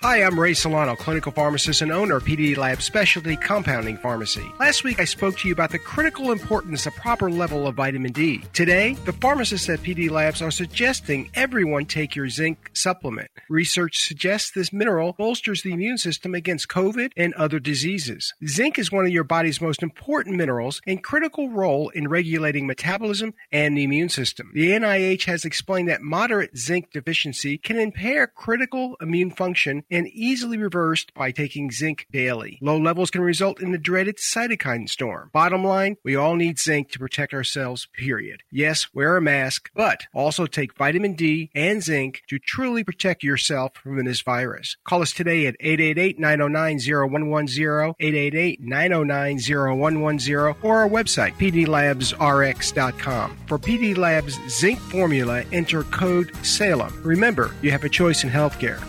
Hi, I'm Ray Solano, clinical pharmacist and owner of PD Lab Specialty Compounding Pharmacy. Last week I spoke to you about the critical importance of proper level of vitamin D. Today, the pharmacists at PD Labs are suggesting everyone take your zinc supplement. Research suggests this mineral bolsters the immune system against COVID and other diseases. Zinc is one of your body's most important minerals and critical role in regulating metabolism and the immune system. The NIH has explained that moderate zinc deficiency can impair critical immune function and easily reversed by taking zinc daily. Low levels can result in the dreaded cytokine storm. Bottom line, we all need zinc to protect ourselves, period. Yes, wear a mask, but also take vitamin D and zinc to truly protect yourself from this virus. Call us today at 888-909-0110, 888-909-0110, or our website, pdlabsrx.com. For PD Labs Zinc Formula, enter code SALEM. Remember, you have a choice in healthcare.